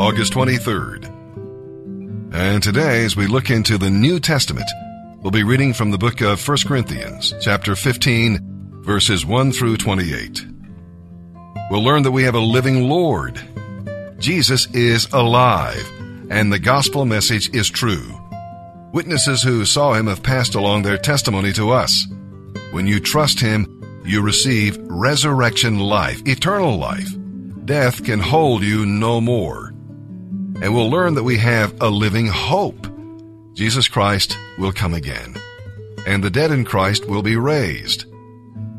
August 23rd. And today, as we look into the New Testament, we'll be reading from the book of 1 Corinthians, chapter 15, verses 1 through 28. We'll learn that we have a living Lord. Jesus is alive, and the gospel message is true. Witnesses who saw him have passed along their testimony to us. When you trust him, you receive resurrection life, eternal life. Death can hold you no more. And we'll learn that we have a living hope. Jesus Christ will come again, and the dead in Christ will be raised.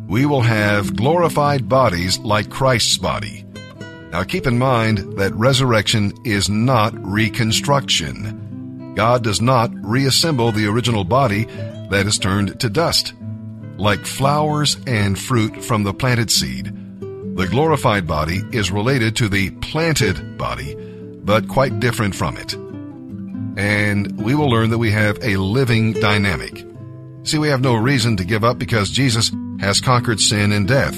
We will have glorified bodies like Christ's body. Now keep in mind that resurrection is not reconstruction. God does not reassemble the original body that is turned to dust like flowers and fruit from the planted seed. The glorified body is related to the planted body, but quite different from it. And we will learn that we have a living dynamic. See, we have no reason to give up because Jesus has conquered sin and death.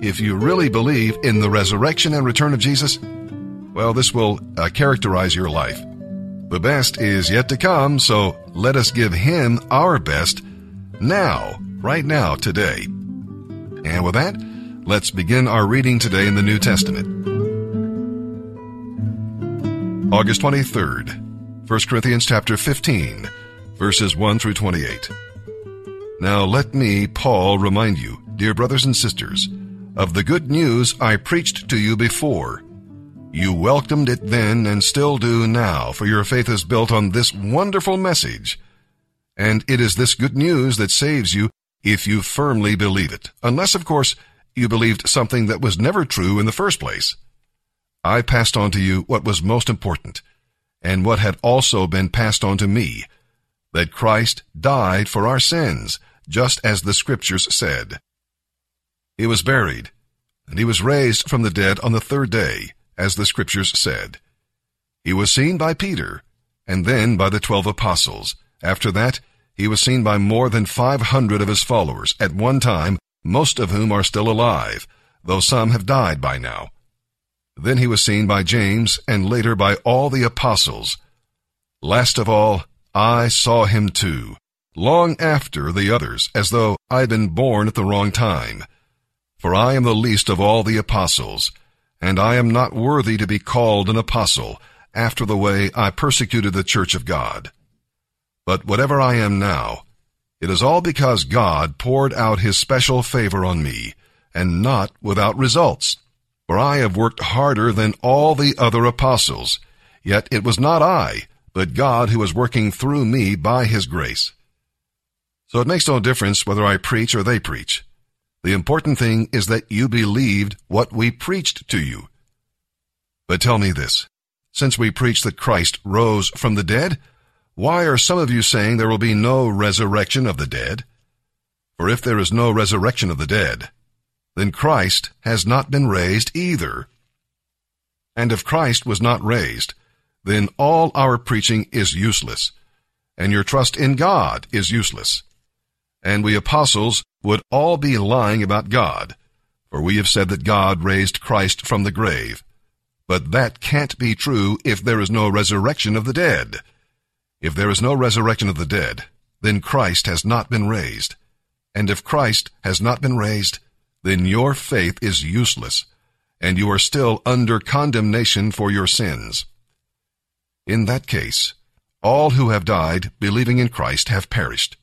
If you really believe in the resurrection and return of Jesus, well, this will uh, characterize your life. The best is yet to come, so let us give Him our best now right now, today. And with that, let's begin our reading today in the New Testament. August 23rd, 1 Corinthians chapter 15, verses 1 through 28. Now let me, Paul, remind you, dear brothers and sisters, of the good news I preached to you before. You welcomed it then and still do now, for your faith is built on this wonderful message. And it is this good news that saves you if you firmly believe it, unless, of course, you believed something that was never true in the first place. I passed on to you what was most important, and what had also been passed on to me, that Christ died for our sins, just as the Scriptures said. He was buried, and he was raised from the dead on the third day, as the Scriptures said. He was seen by Peter, and then by the twelve apostles. After that, he was seen by more than 500 of his followers at one time, most of whom are still alive, though some have died by now. Then he was seen by James and later by all the apostles. Last of all, I saw him too, long after the others, as though I'd been born at the wrong time. For I am the least of all the apostles, and I am not worthy to be called an apostle, after the way I persecuted the church of God. But whatever I am now, it is all because God poured out his special favor on me, and not without results. For I have worked harder than all the other apostles, yet it was not I, but God who was working through me by his grace. So it makes no difference whether I preach or they preach. The important thing is that you believed what we preached to you. But tell me this, since we preach that Christ rose from the dead, why are some of you saying there will be no resurrection of the dead? For if there is no resurrection of the dead, then Christ has not been raised either. And if Christ was not raised, then all our preaching is useless, and your trust in God is useless. And we apostles would all be lying about God, for we have said that God raised Christ from the grave. But that can't be true if there is no resurrection of the dead. If there is no resurrection of the dead, then Christ has not been raised. And if Christ has not been raised, then your faith is useless, and you are still under condemnation for your sins. In that case, all who have died believing in Christ have perished.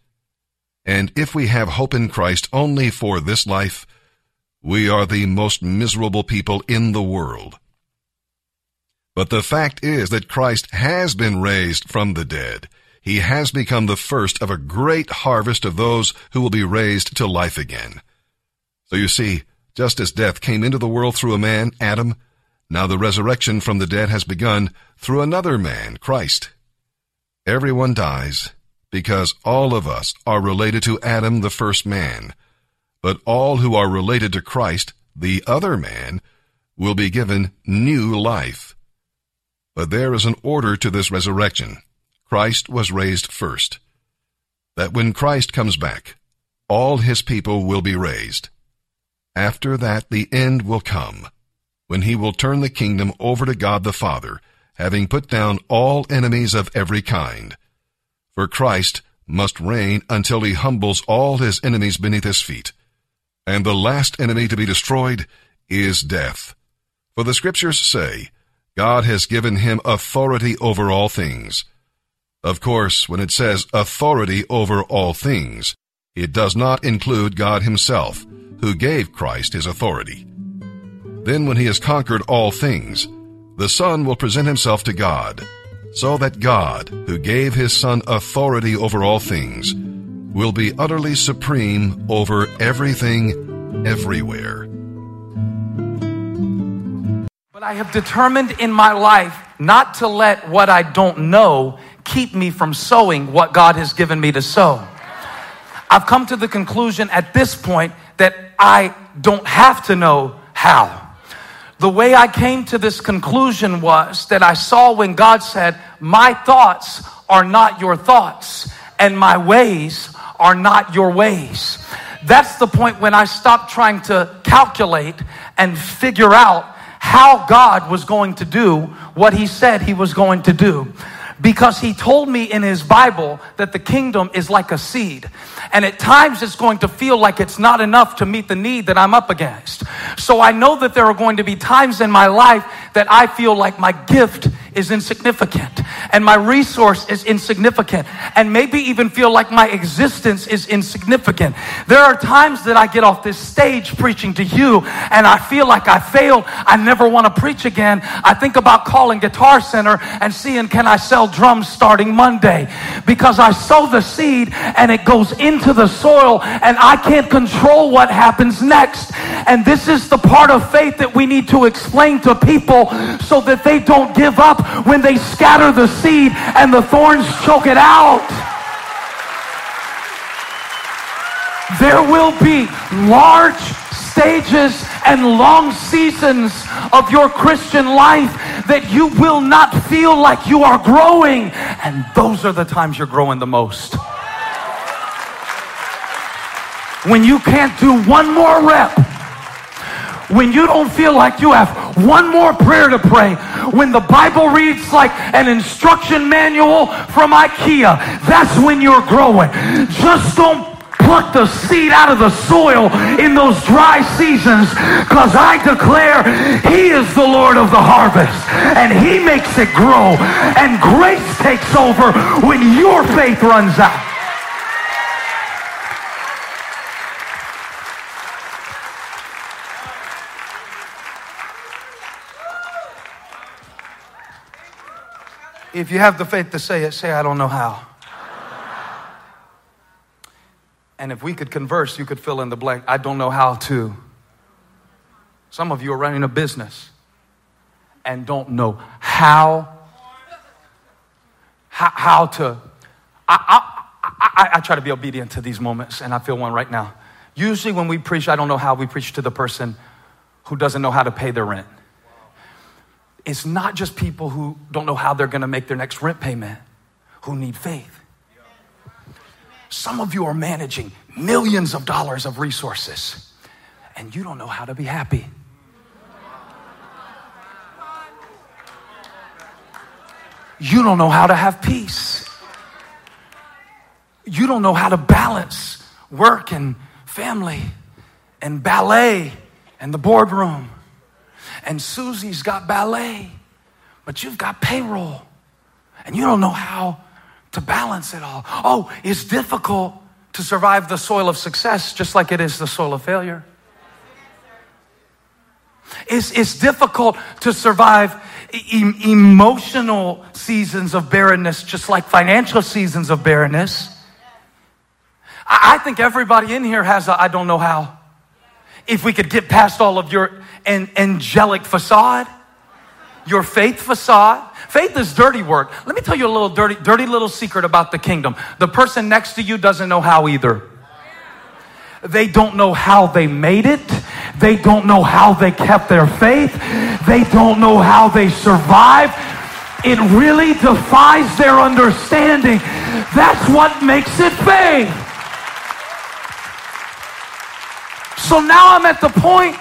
And if we have hope in Christ only for this life, we are the most miserable people in the world. But the fact is that Christ has been raised from the dead. He has become the first of a great harvest of those who will be raised to life again. So you see, just as death came into the world through a man, Adam, now the resurrection from the dead has begun through another man, Christ. Everyone dies because all of us are related to Adam, the first man. But all who are related to Christ, the other man, will be given new life. But there is an order to this resurrection. Christ was raised first. That when Christ comes back, all his people will be raised. After that, the end will come, when he will turn the kingdom over to God the Father, having put down all enemies of every kind. For Christ must reign until he humbles all his enemies beneath his feet. And the last enemy to be destroyed is death. For the scriptures say, God has given him authority over all things. Of course, when it says authority over all things, it does not include God himself, who gave Christ his authority. Then when he has conquered all things, the Son will present himself to God, so that God, who gave his Son authority over all things, will be utterly supreme over everything, everywhere. But I have determined in my life not to let what I don't know keep me from sowing what God has given me to sow. I've come to the conclusion at this point that I don't have to know how. The way I came to this conclusion was that I saw when God said, My thoughts are not your thoughts, and my ways are not your ways. That's the point when I stopped trying to calculate and figure out how God was going to do what He said He was going to do because he told me in his Bible that the kingdom is like a seed. And at times it's going to feel like it's not enough to meet the need that I'm up against. So I know that there are going to be times in my life that I feel like my gift is insignificant and my resource is insignificant and maybe even feel like my existence is insignificant. There are times that I get off this stage preaching to you and I feel like I failed. I never want to preach again. I think about calling Guitar Center and seeing can I sell drums starting Monday because I sow the seed and it goes into the soil and I can't control what happens next. And this is the part of faith that we need to explain to people so that they don't give up when they scatter the seed and the thorns choke it out. There will be large stages and long seasons of your Christian life that you will not feel like you are growing. And those are the times you're growing the most. When you can't do one more rep when you don't feel like you have one more prayer to pray, when the Bible reads like an instruction manual from IKEA, that's when you're growing. Just don't pluck the seed out of the soil in those dry seasons because I declare he is the Lord of the harvest and he makes it grow and grace takes over when your faith runs out. If you have the faith to say it, say, I don't know how. And if we could converse, you could fill in the blank. I don't know how to. Some of you are running a business and don't know how, how, how to. I, I, I, I try to be obedient to these moments, and I feel one right now. Usually, when we preach, I don't know how we preach to the person who doesn't know how to pay their rent it's not just people who don't know how they're going to make their next rent payment who need faith. Some of you are managing millions of dollars of resources and you don't know how to be happy. You don't know how to have peace. You don't know how to balance work and family and ballet and the boardroom and Susie's got ballet, but you've got payroll, and you don't know how to balance it all. Oh, it's difficult to survive the soil of success just like it is the soil of failure. It's, it's difficult to survive e- emotional seasons of barrenness just like financial seasons of barrenness. I, think everybody in here has a I don't know how. If we could get past all of your an angelic facade, your faith facade. Faith is dirty work. Let me tell you a little dirty, dirty little secret about the kingdom. The person next to you doesn't know how either. They don't know how they made it. They don't know how they kept their faith. They don't know how they survived. It really defies their understanding. That's what makes it faith. So now I'm at the point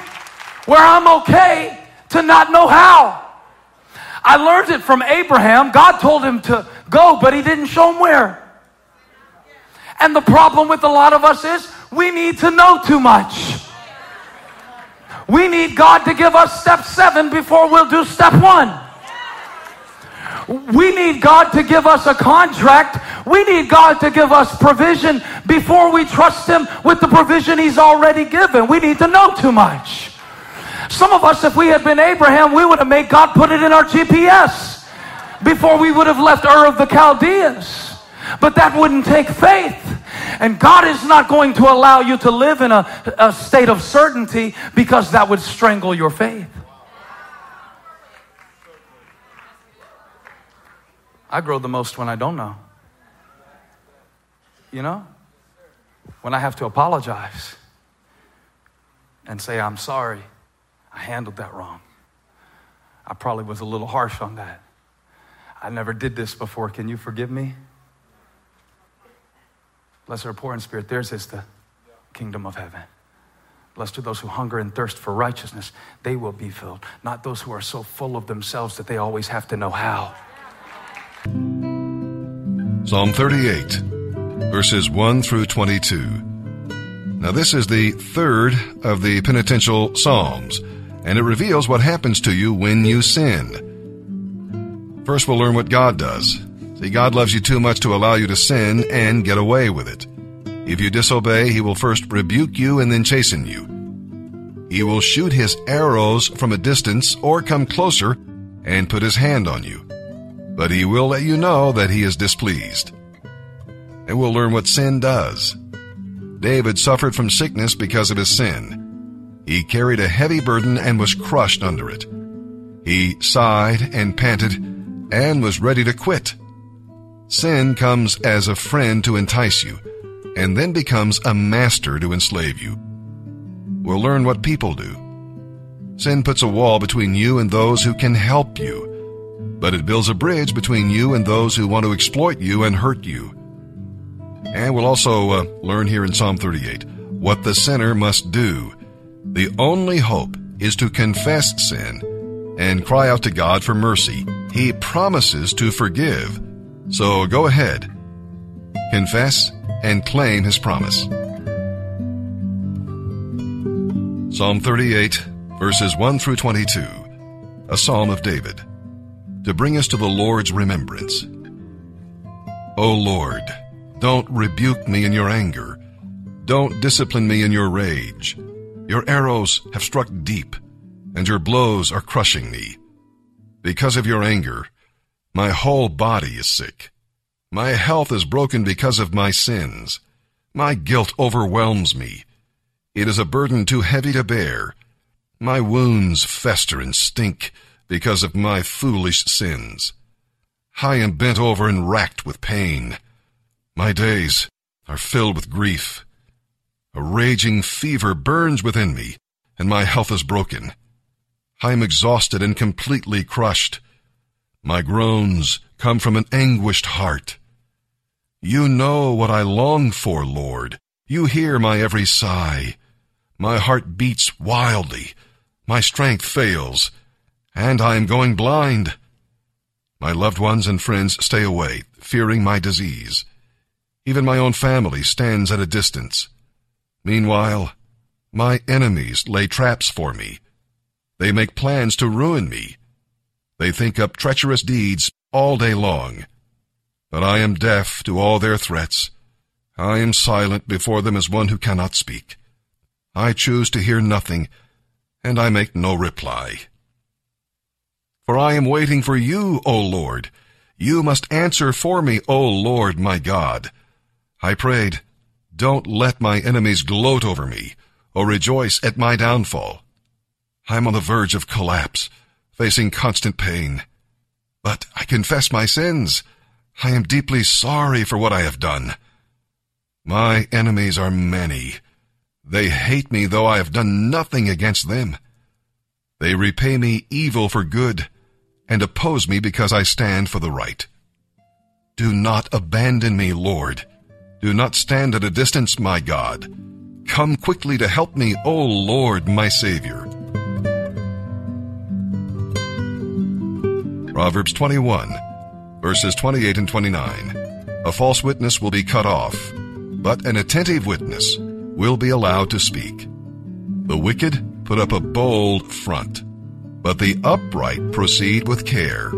where I'm okay to not know how. I learned it from Abraham. God told him to go, but he didn't show him where. And the problem with a lot of us is we need to know too much. We need God to give us step seven before we'll do step one. We need God to give us a contract. We need God to give us provision before we trust Him with the provision He's already given. We need to know too much. Some of us, if we had been Abraham, we would have made God put it in our GPS before we would have left Ur of the Chaldeans. But that wouldn't take faith. And God is not going to allow you to live in a, a state of certainty because that would strangle your faith. I grow the most when I don't know. You know? When I have to apologize and say, I'm sorry, I handled that wrong. I probably was a little harsh on that. I never did this before. Can you forgive me? Blessed are poor in spirit. Theirs is the kingdom of heaven. Blessed are those who hunger and thirst for righteousness. They will be filled. Not those who are so full of themselves that they always have to know how. Psalm 38, verses 1 through 22. Now, this is the third of the penitential Psalms, and it reveals what happens to you when you sin. First, we'll learn what God does. See, God loves you too much to allow you to sin and get away with it. If you disobey, He will first rebuke you and then chasten you. He will shoot His arrows from a distance or come closer and put His hand on you but he will let you know that he is displeased. And we'll learn what sin does. David suffered from sickness because of his sin. He carried a heavy burden and was crushed under it. He sighed and panted and was ready to quit. Sin comes as a friend to entice you and then becomes a master to enslave you. We'll learn what people do. Sin puts a wall between you and those who can help you but it builds a bridge between you and those who want to exploit you and hurt you. And we'll also uh, learn here in Psalm 38 what the sinner must do. The only hope is to confess sin and cry out to God for mercy. He promises to forgive. So go ahead, confess, and claim his promise. Psalm 38, verses 1 through 22, a psalm of David to bring us to the Lord's remembrance. O Lord, don't rebuke me in your anger. Don't discipline me in your rage. Your arrows have struck deep, and your blows are crushing me. Because of your anger, my whole body is sick. My health is broken because of my sins. My guilt overwhelms me. It is a burden too heavy to bear. My wounds fester and stink because of my foolish sins. I am bent over and racked with pain. My days are filled with grief. A raging fever burns within me, and my health is broken. I am exhausted and completely crushed. My groans come from an anguished heart. You know what I long for, Lord. You hear my every sigh. My heart beats wildly. My strength fails and I am going blind. My loved ones and friends stay away, fearing my disease. Even my own family stands at a distance. Meanwhile, my enemies lay traps for me. They make plans to ruin me. They think up treacherous deeds all day long. But I am deaf to all their threats. I am silent before them as one who cannot speak. I choose to hear nothing, and I make no reply. For I am waiting for you, O Lord. You must answer for me, O Lord my God. I prayed, Don't let my enemies gloat over me, or rejoice at my downfall. I am on the verge of collapse, facing constant pain. But I confess my sins. I am deeply sorry for what I have done. My enemies are many. They hate me, though I have done nothing against them. They repay me evil for good and oppose me because I stand for the right. Do not abandon me, Lord. Do not stand at a distance, my God. Come quickly to help me, O Lord, my Savior. Proverbs 21, verses 28 and 29. A false witness will be cut off, but an attentive witness will be allowed to speak. The wicked put up a bold front. But the upright proceed with care